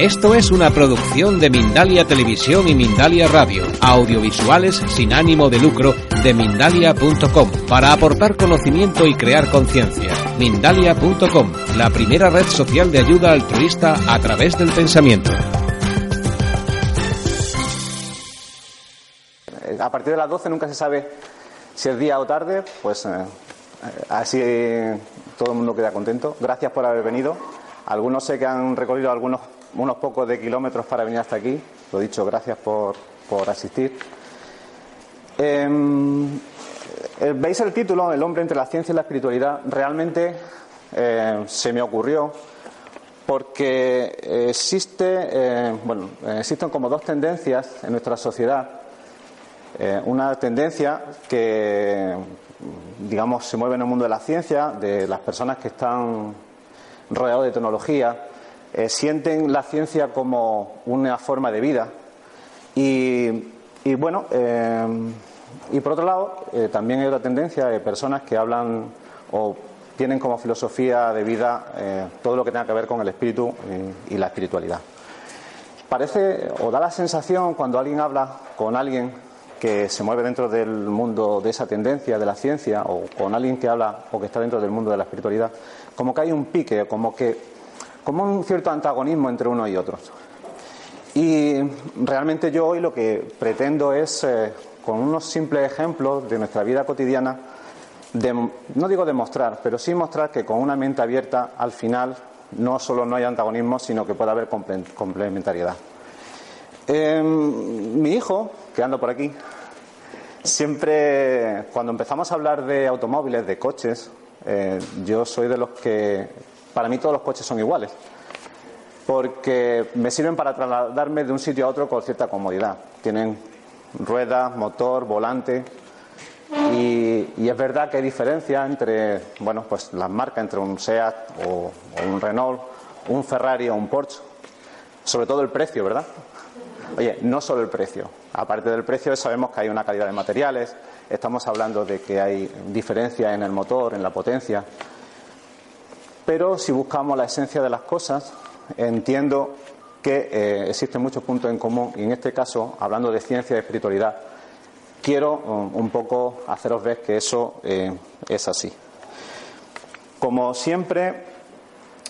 Esto es una producción de Mindalia Televisión y Mindalia Radio, audiovisuales sin ánimo de lucro de mindalia.com, para aportar conocimiento y crear conciencia. Mindalia.com, la primera red social de ayuda altruista a través del pensamiento. A partir de las 12 nunca se sabe si es día o tarde, pues eh, así todo el mundo queda contento. Gracias por haber venido. Algunos sé que han recorrido algunos unos pocos de kilómetros para venir hasta aquí. Lo dicho, gracias por, asistir. Em, eh, ¿Veis el título, El hombre entre la ciencia y la espiritualidad? Realmente eh, se me ocurrió porque existe, eh, bueno, existen como dos tendencias en nuestra sociedad. una tendencia que, digamos, se mueve en el mundo de la ciencia, de las personas que están rodeados de tecnología, eh, sienten la ciencia como una forma de vida y, bueno, eh, y por otro lado, eh, también hay otra tendencia de personas que hablan o tienen como filosofía de vida todo lo que tenga que ver con el espíritu y, la espiritualidad. Parece o da la sensación cuando alguien habla con alguien que se mueve dentro del mundo de esa tendencia, de la ciencia, o con alguien que habla o que está dentro del mundo de la espiritualidad, como que hay un pique, como que como un cierto antagonismo entre uno y otro. Y realmente yo hoy lo que pretendo es, eh, con unos simples ejemplos de nuestra vida cotidiana, no digo demostrar, pero sí mostrar que con una mente abierta al final no solo no hay antagonismo, sino que puede haber complementariedad. Em, mi hijo, que anda por aquí, siempre, cuando empezamos a hablar de automóviles, de coches, eh, yo soy de los que para mí todos los coches son iguales, porque me sirven para trasladarme de un sitio a otro con cierta comodidad. Tienen ruedas, motor, volante. Y, es verdad que hay diferencia entre, bueno, pues las marcas, entre un SEAT o, un Renault, un Ferrari o un Porsche. Sobre todo el precio, ¿verdad? Oye, no solo el precio. Aparte del precio, sabemos que hay una calidad de materiales, estamos hablando de que hay diferencia en el motor, en la potencia. Pero si buscamos la esencia de las cosas, entiendo que eh, existen muchos puntos en común y en este caso, hablando de ciencia y espiritualidad, quiero um, un poco haceros ver que eso eh, es así. Como siempre,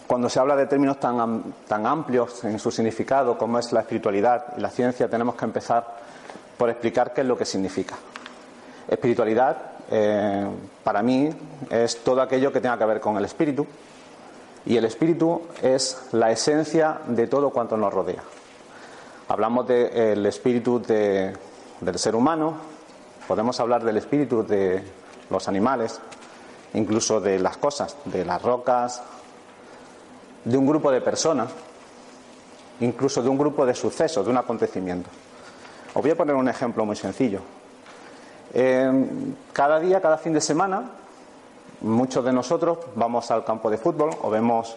cuando se habla de términos tan, tan amplios en su significado como es la espiritualidad y la ciencia, tenemos que empezar por explicar qué es lo que significa. Espiritualidad, eh, para mí, es todo aquello que tenga que ver con el espíritu, y el espíritu es la esencia de todo cuanto nos rodea. Hablamos del espíritu del ser humano, podemos hablar del espíritu de los animales, incluso de las cosas, de las rocas, de un grupo de personas, incluso de un grupo de sucesos, de un acontecimiento. Os voy a poner un ejemplo muy sencillo. Eh, cada día, cada fin de semana, muchos de nosotros vamos al campo de fútbol o vemos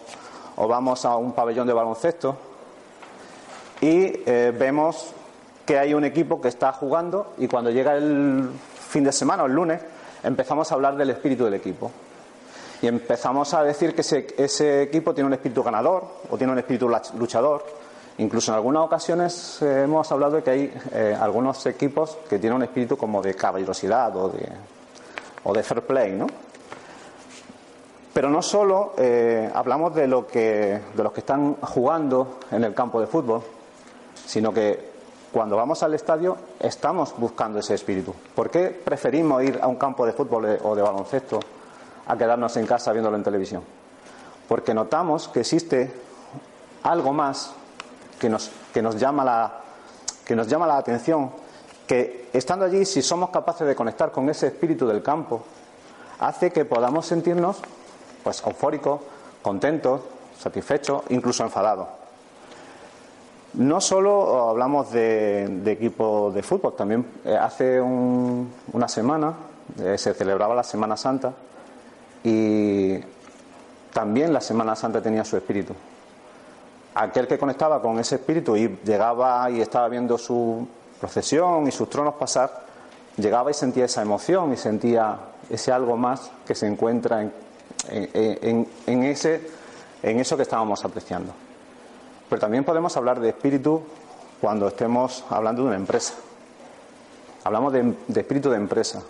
o vamos a un pabellón de baloncesto y eh, vemos que hay un equipo que está jugando y cuando llega el fin de semana el lunes empezamos a hablar del espíritu del equipo y empezamos a decir que ese, equipo tiene un espíritu ganador o tiene un espíritu luchador incluso en algunas ocasiones eh, hemos hablado de que hay eh, algunos equipos que tienen un espíritu como de caballerosidad o de, o de fair play ¿no? Pero no solo eh, hablamos de, lo que, de los que están jugando en el campo de fútbol, sino que cuando vamos al estadio estamos buscando ese espíritu. ¿Por qué preferimos ir a un campo de fútbol o de baloncesto a quedarnos en casa viéndolo en televisión? Porque notamos que existe algo más que nos, que nos, llama, la, que nos llama la atención, que estando allí, si somos capaces de conectar con ese espíritu del campo, hace que podamos sentirnos pues eufórico, contento, satisfecho, incluso enfadado. No solo hablamos de, equipo de fútbol, también eh, hace una semana eh, se celebraba la Semana Santa y también la Semana Santa tenía su espíritu. Aquel que conectaba con ese espíritu y llegaba y estaba viendo su procesión y sus tronos pasar, llegaba y sentía esa emoción y sentía ese algo más que se encuentra en en, ese, en eso que estábamos apreciando. Pero también podemos hablar de espíritu cuando estemos hablando de una empresa. Hablamos de, espíritu de empresa,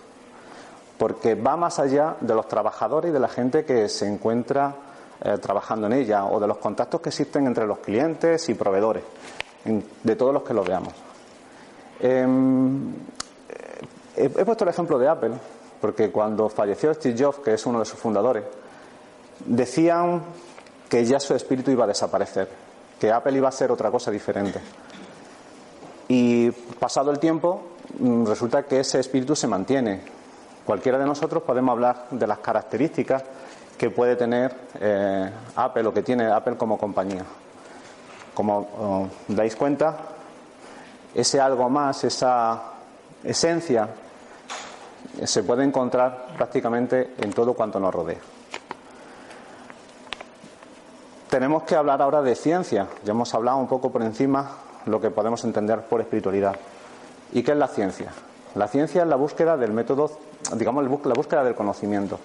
porque va más allá de los trabajadores y de la gente que se encuentra eh, trabajando en ella o de los contactos que existen entre los clientes y proveedores, de todos los que lo veamos. Em, he, puesto el ejemplo de Apple, porque cuando falleció Steve Jobs, que es uno de sus fundadores, decían que ya su espíritu iba a desaparecer, que Apple iba a ser otra cosa diferente. Y pasado el tiempo, mm, resulta que ese espíritu se mantiene. Cualquiera de nosotros podemos hablar de las características que puede tener eh, Apple o que tiene Apple como compañía. Como oh, dais cuenta, ese algo más, esa esencia, se puede encontrar prácticamente en todo cuanto nos rodea. Tenemos que hablar ahora de ciencia. Ya hemos hablado un poco por encima lo que podemos entender por espiritualidad. ¿Y qué es la ciencia? La ciencia es la búsqueda del método, digamos, la búsqueda del conocimiento.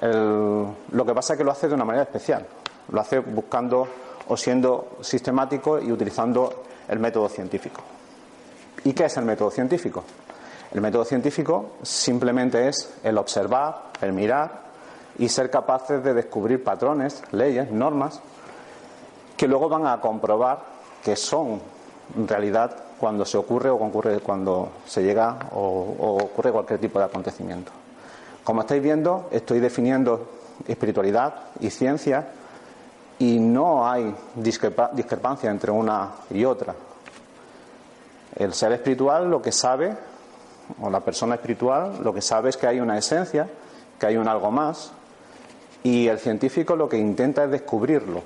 lo que pasa es que lo hace de una manera especial. Lo hace buscando o siendo sistemático y utilizando el método científico. ¿Y qué es el método científico? El método científico simplemente es el observar, el mirar, y ser capaces de descubrir patrones, leyes, normas, que luego van a comprobar que son realidad cuando se ocurre o ocurre cuando se llega o, ocurre cualquier tipo de acontecimiento. Como estáis viendo, estoy definiendo espiritualidad y ciencia y no hay discrepancia entre una y otra. El ser espiritual lo que sabe, o la persona espiritual lo que sabe es que hay una esencia, que hay un algo más, y el científico lo que intenta es descubrirlo.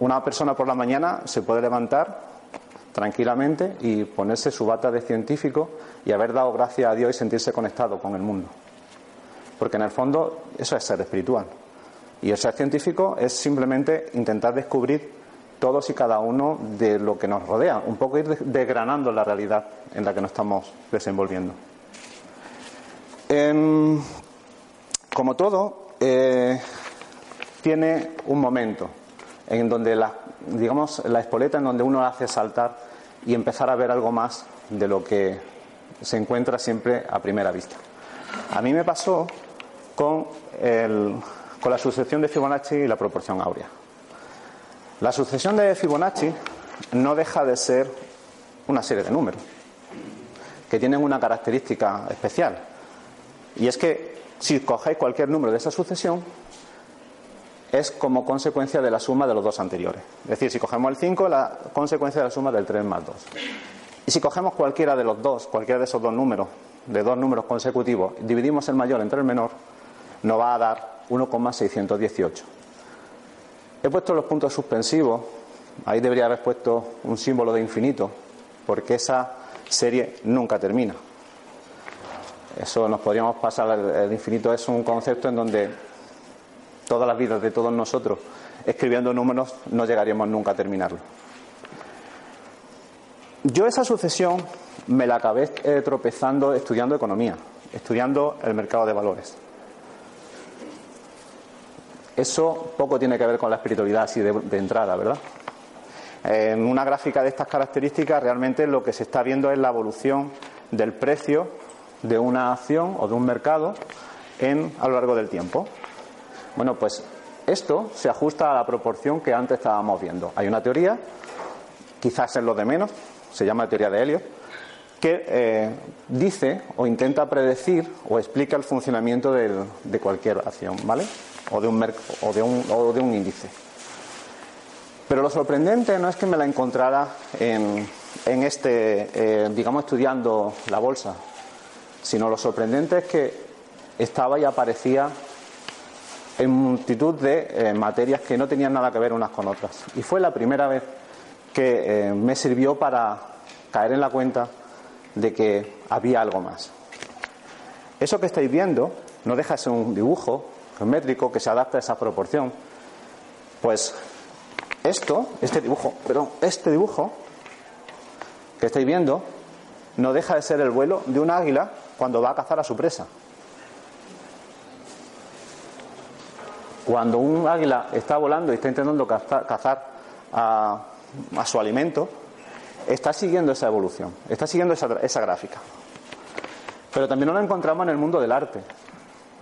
Una persona por la mañana se puede levantar tranquilamente y ponerse su bata de científico y haber dado gracias a Dios y sentirse conectado con el mundo. Porque en el fondo eso es ser espiritual. Y el ser científico es simplemente intentar descubrir todos y cada uno de lo que nos rodea, un poco ir desgranando la realidad en la que nos estamos desenvolviendo. En como todo, eh, tiene un momento en donde la, digamos, la espoleta en donde uno hace saltar y empezar a ver algo más de lo que se encuentra siempre a primera vista. A mí me pasó con, con la sucesión de Fibonacci y la proporción áurea. La sucesión de Fibonacci no deja de ser una serie de números que tienen una característica especial. Y es que si cogéis cualquier número de esa sucesión, es como consecuencia de la suma de los dos anteriores. Es decir, si cogemos el 5, la consecuencia de la suma del 3 más 2. Y si cogemos cualquiera de los dos, cualquiera de esos dos números, de dos números consecutivos, dividimos el mayor entre el menor, nos va a dar 1,618. He puesto los puntos suspensivos, ahí debería haber puesto un símbolo de infinito, porque esa serie nunca termina. Eso nos podríamos pasar, el infinito es un concepto en donde todas las vidas de todos nosotros, escribiendo números, no llegaríamos nunca a terminarlo. Yo esa sucesión me la acabé eh, tropezando estudiando economía, estudiando el mercado de valores. Eso poco tiene que ver con la espiritualidad así de, de entrada, ¿verdad? En una gráfica de estas características realmente lo que se está viendo es la evolución del precio de una acción o de un mercado en, a lo largo del tiempo. Bueno, pues esto se ajusta a la proporción que antes estábamos viendo. Hay una teoría, quizás es lo de menos, se llama teoría de Helio, que eh, dice o intenta predecir o explica el funcionamiento de cualquier acción, ¿vale? O de un, o de un, o de un índice. Pero lo sorprendente no es que me la encontrara en, en este, eh, digamos, estudiando la bolsa, sino lo sorprendente es que estaba y aparecía en multitud de eh, materias que no tenían nada que ver unas con otras. Y fue la primera vez que eh, me sirvió para caer en la cuenta de que había algo más. Eso que estáis viendo no deja de ser un dibujo geométrico que se adapta a esa proporción. Pues esto, este dibujo, pero este dibujo que estáis viendo no deja de ser el vuelo de un águila cuando va a cazar a su presa. Cuando un águila está volando y está intentando cazar a, su alimento, está siguiendo esa evolución, está siguiendo esa, esa gráfica. Pero también lo encontramos en el mundo del arte.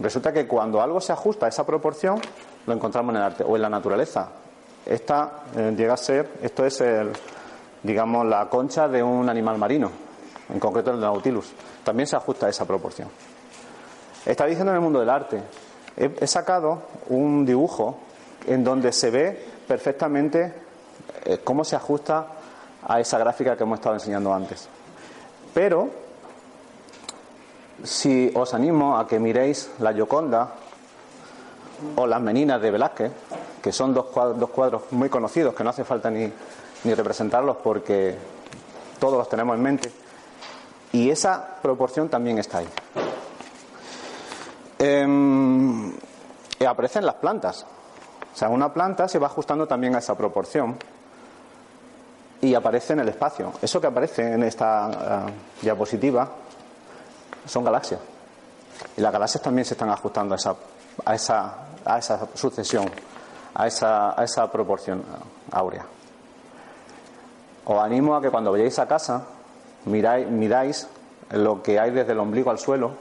Resulta que cuando algo se ajusta a esa proporción, lo encontramos en el arte o en la naturaleza. Esta eh, llega a ser, esto es el, digamos, la concha de un animal marino, en concreto el Nautilus. También se ajusta a esa proporción. Está diciendo en el mundo del arte. He, sacado un dibujo en donde se ve perfectamente eh, cómo se ajusta a esa gráfica que hemos estado enseñando antes. Pero si os animo a que miréis la Gioconda o las Meninas de Velázquez, que son dos cuadros, muy conocidos que no hace falta ni representarlos porque todos los tenemos en mente, y esa proporción también está ahí. Em, aparecen las plantas. O sea, una planta se va ajustando también a esa proporción y aparece en el espacio. Eso que aparece en esta eh, diapositiva son galaxias. Y las galaxias también se están ajustando a esa, a esa, a esa sucesión, a esa, a esa proporción áurea. Os animo a que cuando vayáis a casa miráis, lo que hay desde el ombligo al suelo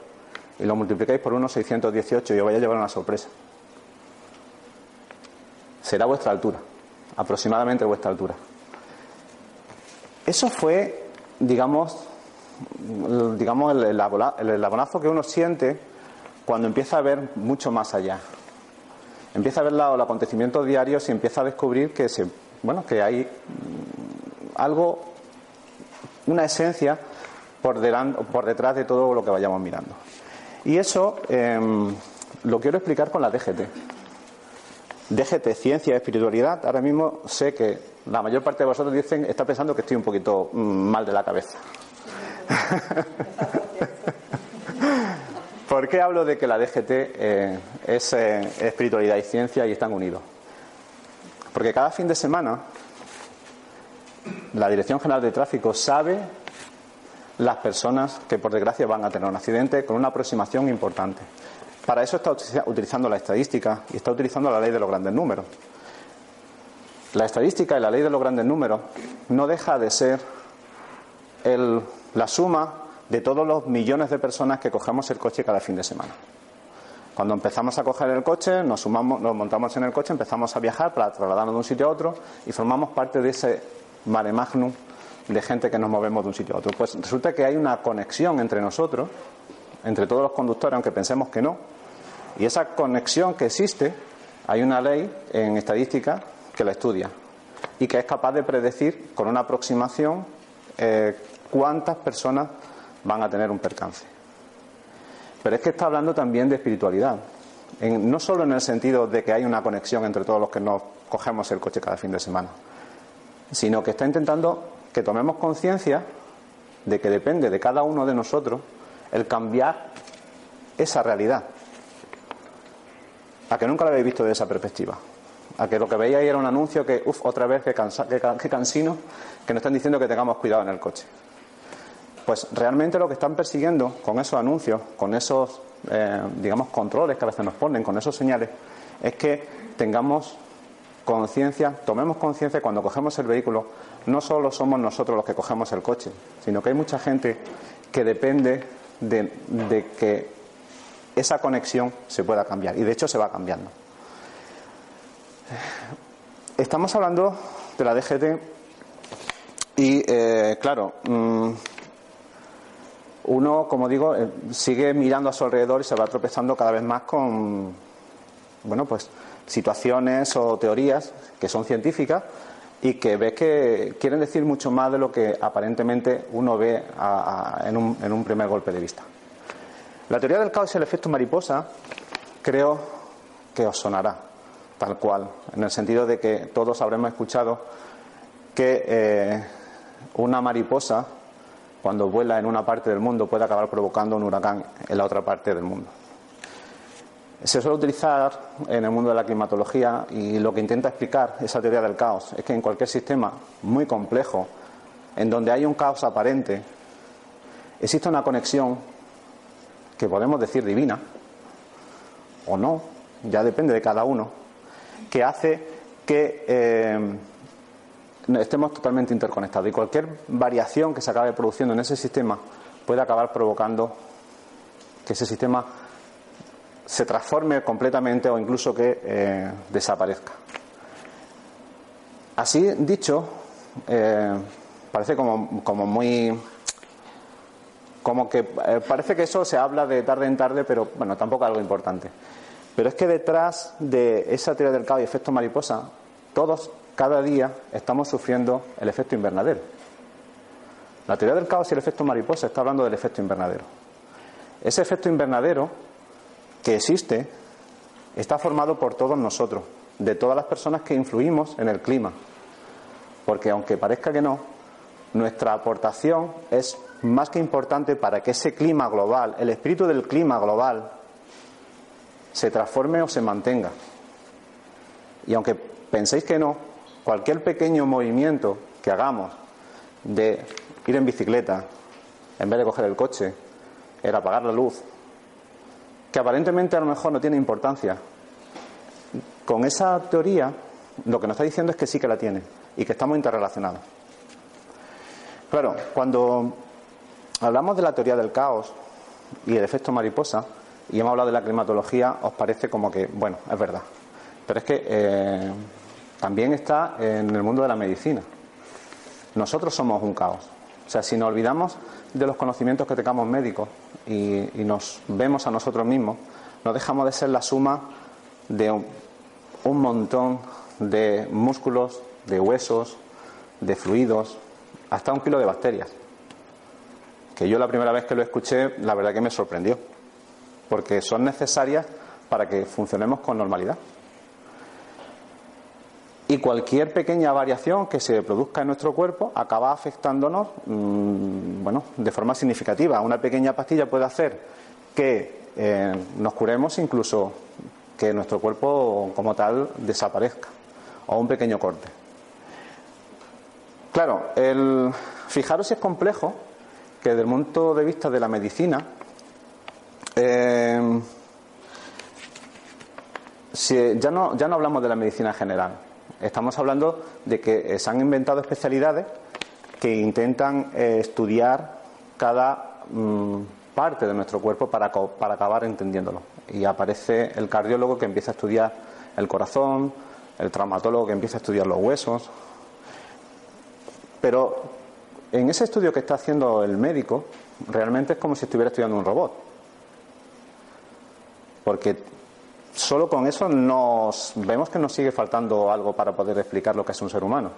y lo multiplicáis por unos 618 y os vais a llevar una sorpresa. Será vuestra altura, aproximadamente vuestra altura. Eso fue, digamos, digamos, el, el, que uno siente cuando empieza a ver mucho más allá. Empieza a ver los acontecimientos diarios y empieza a descubrir que, se, bueno, que hay algo, una esencia por, por detrás de todo lo que vayamos mirando. Y eso em, lo quiero explicar con la DGT. DGT, ciencia y espiritualidad. Ahora mismo sé que la mayor parte de vosotros dicen, está pensando que estoy un poquito mm, mal de la cabeza. ¿Por qué hablo de que la DGT eh, es eh, espiritualidad y ciencia y están unidos? Porque cada fin de semana la Dirección General de Tráfico sabe las personas que por desgracia van a tener un accidente con una aproximación importante. Para eso está utilizando la estadística y está utilizando la ley de los grandes números. La estadística y la ley de los grandes números no deja de ser la suma de todos los millones de personas que cogemos el coche cada fin de semana. Cuando empezamos a coger el coche, nos, sumamos, nos montamos en el coche, empezamos a viajar para trasladarnos de un sitio a otro y formamos parte de ese mare magnum de gente que nos movemos de un sitio a otro. Pues resulta que hay una conexión entre nosotros, entre todos los conductores, aunque pensemos que no, y esa conexión que existe, hay una ley en estadística que la estudia y que es capaz de predecir con una aproximación eh, cuántas personas van a tener un percance. Pero es que está hablando también de espiritualidad. no solo en el sentido de que hay una conexión entre todos los que nos cogemos el coche cada fin de semana, sino que está intentando que tomemos conciencia de que depende de cada uno de nosotros el cambiar esa realidad. A que nunca lo habéis visto de esa perspectiva. A que lo que veíais era un anuncio que, uff, otra vez, que, cansa, que cansino, que nos están diciendo que tengamos cuidado en el coche. Pues realmente lo que están persiguiendo con esos anuncios, con esos, eh, digamos, controles que a veces nos ponen, con esos señales, es que tengamos conciencia, tomemos conciencia cuando cogemos el vehículo, no solo somos nosotros los que cogemos el coche, sino que hay mucha gente que depende de, que esa conexión se pueda cambiar y de hecho se va cambiando. Estamos hablando de la DGT y, eh, claro, mm, uno, como digo, eh, sigue mirando a su alrededor y se va tropezando cada vez más con, bueno, pues situaciones o teorías que son científicas y que ve que quieren decir mucho más de lo que aparentemente uno ve en, un, en un primer golpe de vista. La teoría del caos y el efecto mariposa creo que os sonará tal cual, en el sentido de que todos habremos escuchado que eh, una mariposa cuando vuela en una parte del mundo puede acabar provocando un huracán en la otra parte del mundo. Se suele utilizar en el mundo de la climatología y lo que intenta explicar esa teoría del caos es que en cualquier sistema muy complejo, en donde hay un caos aparente, existe una conexión que podemos decir divina, o no, ya depende de cada uno, que hace que eh, estemos totalmente interconectados. Y cualquier variación que se acabe produciendo en ese sistema puede acabar provocando que ese sistema se transforme completamente o incluso que eh, desaparezca. Así dicho, eh, parece como, como, muy. como que eh, parece que eso se habla de tarde en tarde, pero bueno, tampoco es algo importante. Pero es que detrás de esa teoría del caos y efecto mariposa, todos cada día estamos sufriendo el efecto invernadero. La teoría del caos y el efecto mariposa está hablando del efecto invernadero. Ese efecto invernadero que existe está formado por todos nosotros, de todas las personas que influimos en el clima. Porque aunque parezca que no, nuestra aportación es más que importante para que ese clima global, el espíritu del clima global, se transforme o se mantenga. Y aunque penséis que no, cualquier pequeño movimiento que hagamos de ir en bicicleta, en vez de coger el coche, el apagar la luz, que aparentemente a lo mejor no tiene importancia, con esa teoría lo que nos está diciendo es que sí que la tiene y que estamos interrelacionados. Claro, cuando hablamos de la teoría del caos y el efecto mariposa, y hemos hablado de la climatología, os parece como que, bueno, es verdad. Pero es que eh, también está en el mundo de la medicina. Nosotros somos un caos. O sea, si nos olvidamos de los conocimientos que tengamos médicos y, nos vemos a nosotros mismos, no dejamos de ser la suma de un montón de músculos, de huesos, de fluidos, hasta un kilo de bacterias. Que yo la primera vez que lo escuché, la verdad que me sorprendió porque son necesarias para que funcionemos con normalidad. Y cualquier pequeña variación que se produzca en nuestro cuerpo acaba afectándonos mm, bueno, de forma significativa. Una pequeña pastilla puede hacer que eh, nos curemos, incluso que nuestro cuerpo como tal desaparezca, o un pequeño corte. Claro, el, fijaros si es complejo que desde el punto de vista de la medicina, eh, ya, no, ya no hablamos de la medicina general, estamos hablando de que eh, se han inventado especialidades que intentan eh, estudiar cada mm, parte de nuestro cuerpo para, para acabar entendiéndolo. Y aparece el cardiólogo que empieza a estudiar el corazón, el traumatólogo que empieza a estudiar los huesos. Pero en ese estudio que está haciendo el médico, realmente es como si estuviera estudiando un robot porque solo con eso nos vemos que nos sigue faltando algo para poder explicar lo que es un ser humano.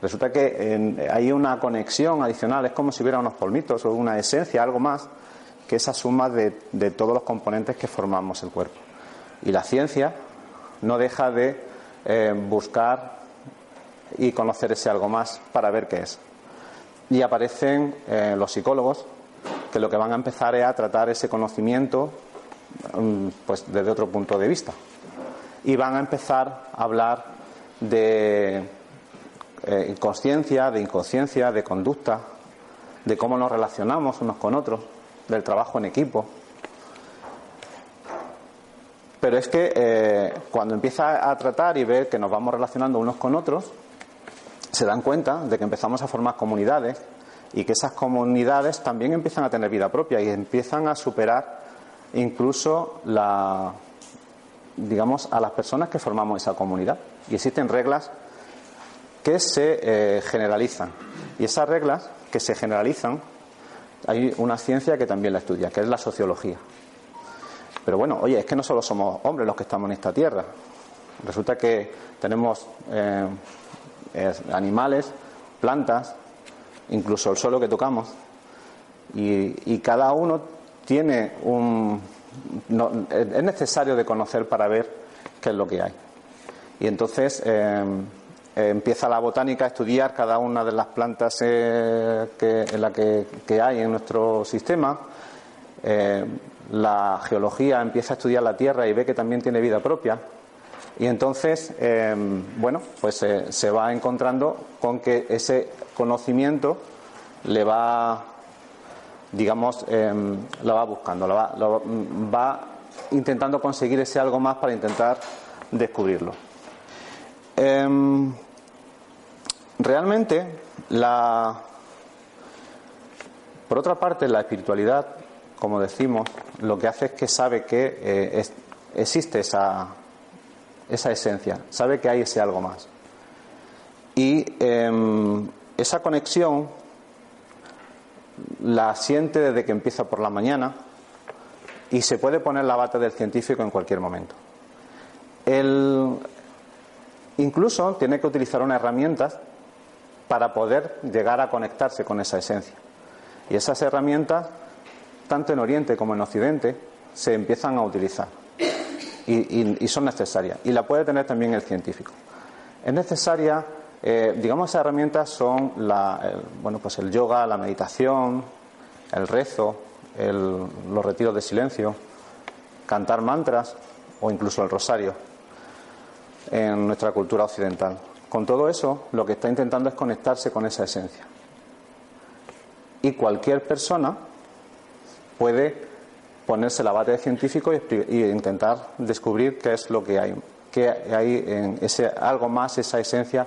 Resulta que hay una conexión adicional, es como si hubiera unos polmitos o una esencia, algo más, que esa suma de, todos los componentes que formamos el cuerpo. Y la ciencia no deja de eh, buscar y conocer ese algo más para ver qué es. Y aparecen eh, los psicólogos que lo que van a empezar es a tratar ese conocimiento pues desde otro punto de vista. Y van a empezar a hablar de eh, de inconsciencia, de conducta, de cómo nos relacionamos unos con otros, del trabajo en equipo. Pero es que eh, cuando empieza a tratar y ver que nos vamos relacionando unos con otros, se dan cuenta de que empezamos a formar comunidades y que esas comunidades también empiezan a tener vida propia y empiezan a superar incluso la, digamos, a las personas que formamos esa comunidad. Y existen reglas que se eh, generalizan. Y esas reglas que se generalizan, hay una ciencia que también la estudia, que es la sociología. Pero bueno, oye, es que no solo somos hombres los que estamos en esta tierra. Resulta que tenemos eh, animales, plantas, incluso el suelo que tocamos. y cada uno tiene un. es necesario de conocer para ver qué es lo que hay. Y entonces em, empieza la botánica a estudiar cada una de las plantas eh, que, que, hay en nuestro sistema. Em, la geología empieza a estudiar la Tierra y ve que también tiene vida propia. Y entonces, bueno, pues eh, se va encontrando con que ese conocimiento le va digamos, eh, lo va buscando, lo va, intentando conseguir ese algo más para intentar descubrirlo. Em, realmente, la, por otra parte, la espiritualidad, como decimos, lo que hace es que sabe que eh, existe esa, esa esencia, sabe que hay ese algo más. Y em, esa conexión la siente desde que empieza por la mañana y se puede poner la bata del científico en cualquier momento. Él incluso tiene que utilizar una herramienta para poder llegar a conectarse con esa esencia. Y esas herramientas, tanto en Oriente como en Occidente, se empiezan a utilizar y, son necesarias. Y la puede tener también el científico. Es necesaria, eh, digamos, esas herramientas son la, el, bueno, pues el yoga, la meditación, el rezo, los retiros de silencio, cantar mantras o incluso el rosario en nuestra cultura occidental. Con todo eso, lo que está intentando es conectarse con esa esencia. Y cualquier persona puede ponerse la bata de científico y, intentar descubrir qué es lo que hay, qué hay en ese algo más, esa esencia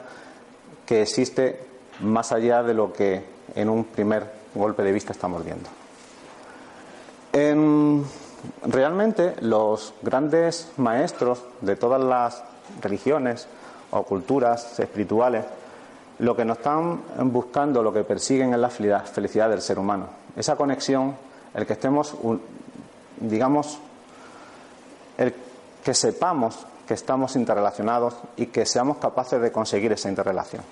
que existe más allá de lo que en un primer golpe de vista estamos viendo. realmente los grandes maestros de todas las religiones o culturas espirituales lo que nos están buscando, lo que persiguen es la felicidad del ser humano. Esa conexión, el que estemos digamos, el que sepamos que estamos interrelacionados y que seamos capaces de conseguir esa interrelación.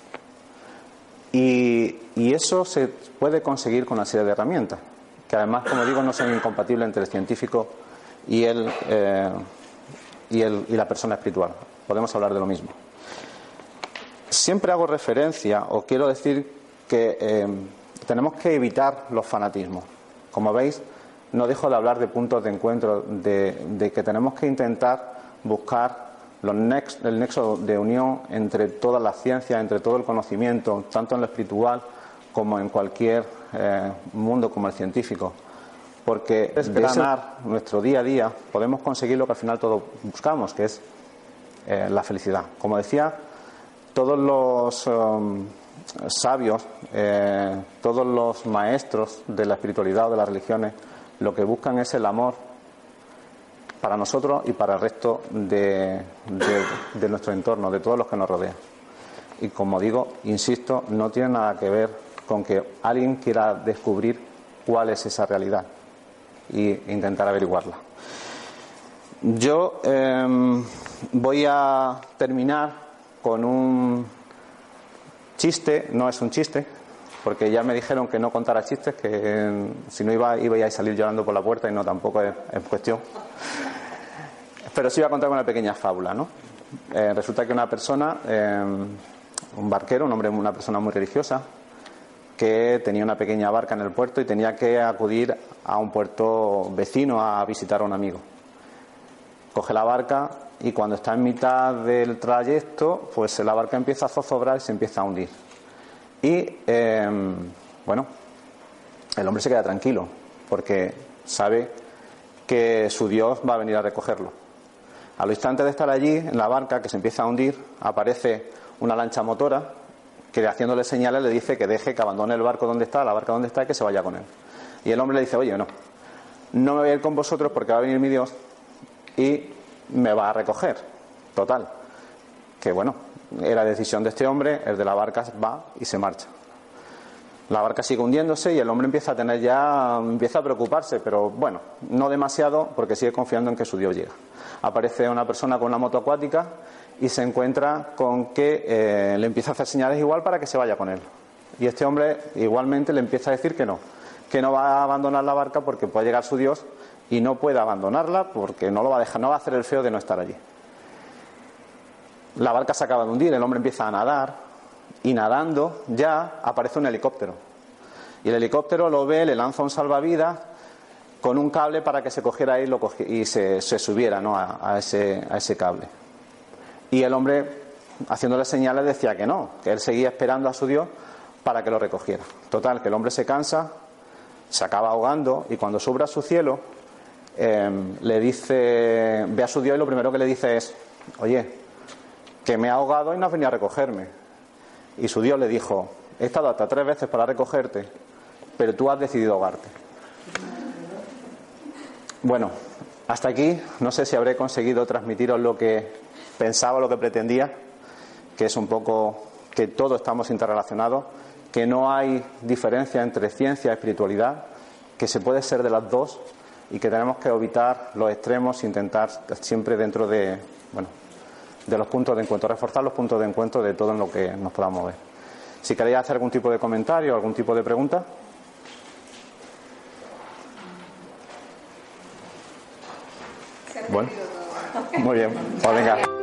Y, eso se puede conseguir con una serie de herramientas, que además, como digo, no son incompatibles entre el científico y, el, eh, y, el, y la persona espiritual. Podemos hablar de lo mismo. Siempre hago referencia o quiero decir que eh, tenemos que evitar los fanatismos. Como veis, no dejo de hablar de puntos de encuentro, de, que tenemos que intentar buscar los el nexo de unión entre todas las ciencias, entre todo el conocimiento, tanto en lo espiritual como en cualquier eh, mundo como el científico. Porque es ganar nuestro día a día podemos conseguir lo que al final todos buscamos, que es eh, la felicidad. Como decía, todos los um, sabios, eh, todos los maestros de la espiritualidad o de las religiones, lo que buscan es el amor para nosotros y para el resto de, nuestro entorno, de todos los que nos rodean. Y como digo, insisto, no tiene nada que ver con que alguien quiera descubrir cuál es esa realidad e intentar averiguarla. Yo em, voy a terminar con un chiste, no es un chiste, porque ya me dijeron que no contara chistes, que si no iba, iba a salir llorando por la puerta y no tampoco es, cuestión. Pero sí iba a contar una pequeña fábula, ¿no? Eh, resulta que una persona, eh, un barquero, un hombre, una persona muy religiosa, que tenía una pequeña barca en el puerto y tenía que acudir a un puerto vecino a visitar a un amigo. Coge la barca y cuando está en mitad del trayecto, pues la barca empieza a zozobrar y se empieza a hundir. Y em, bueno, el hombre se queda tranquilo porque sabe que su Dios va a venir a recogerlo. Al instante de estar allí, en la barca que se empieza a hundir, aparece una lancha motora que haciéndole señales le dice que deje, que abandone el barco donde está, la barca donde está y que se vaya con él. Y el hombre le dice, oye, no, no me voy a ir con vosotros porque va a venir mi Dios y me va a recoger. Total. Que bueno, era decisión de este hombre, el de la barca va y se marcha. La barca sigue hundiéndose y el hombre empieza a tener ya, empieza a preocuparse, pero bueno, no demasiado porque sigue confiando en que su Dios llega. Aparece una persona con una moto acuática y se encuentra con que eh, le empieza a hacer señales igual para que se vaya con él. Y este hombre igualmente le empieza a decir que no, que no va a abandonar la barca porque puede llegar su Dios y no puede abandonarla porque no lo va a dejar, no va a hacer el feo de no estar allí. La barca se acaba de hundir, el hombre empieza a nadar y nadando ya aparece un helicóptero. Y el helicóptero lo ve, le lanza un salvavidas con un cable para que se cogiera ahí y, se, subiera a, ese, a ese cable. Y el hombre, haciéndole señales, decía que no, que él seguía esperando a su Dios para que lo recogiera. Total, que el hombre se cansa, se acaba ahogando y cuando sube a su cielo, em, le dice, ve a su Dios y lo primero que le dice es, oye, que me ha ahogado y no has venido a recogerme. Y su Dios le dijo, he estado hasta tres veces para recogerte, pero tú has decidido ahogarte. Bueno, hasta aquí no sé si habré conseguido transmitiros lo que pensaba, lo que pretendía, que es un poco que todos estamos interrelacionados, que no hay diferencia entre ciencia y espiritualidad, que se puede ser de las dos y que tenemos que evitar los extremos e intentar siempre dentro de, bueno, de los puntos de encuentro, reforzar los puntos de encuentro de todo en lo que nos podamos ver. Si queréis hacer algún tipo de comentario, algún tipo de pregunta. Bueno, muy bien, pues venga.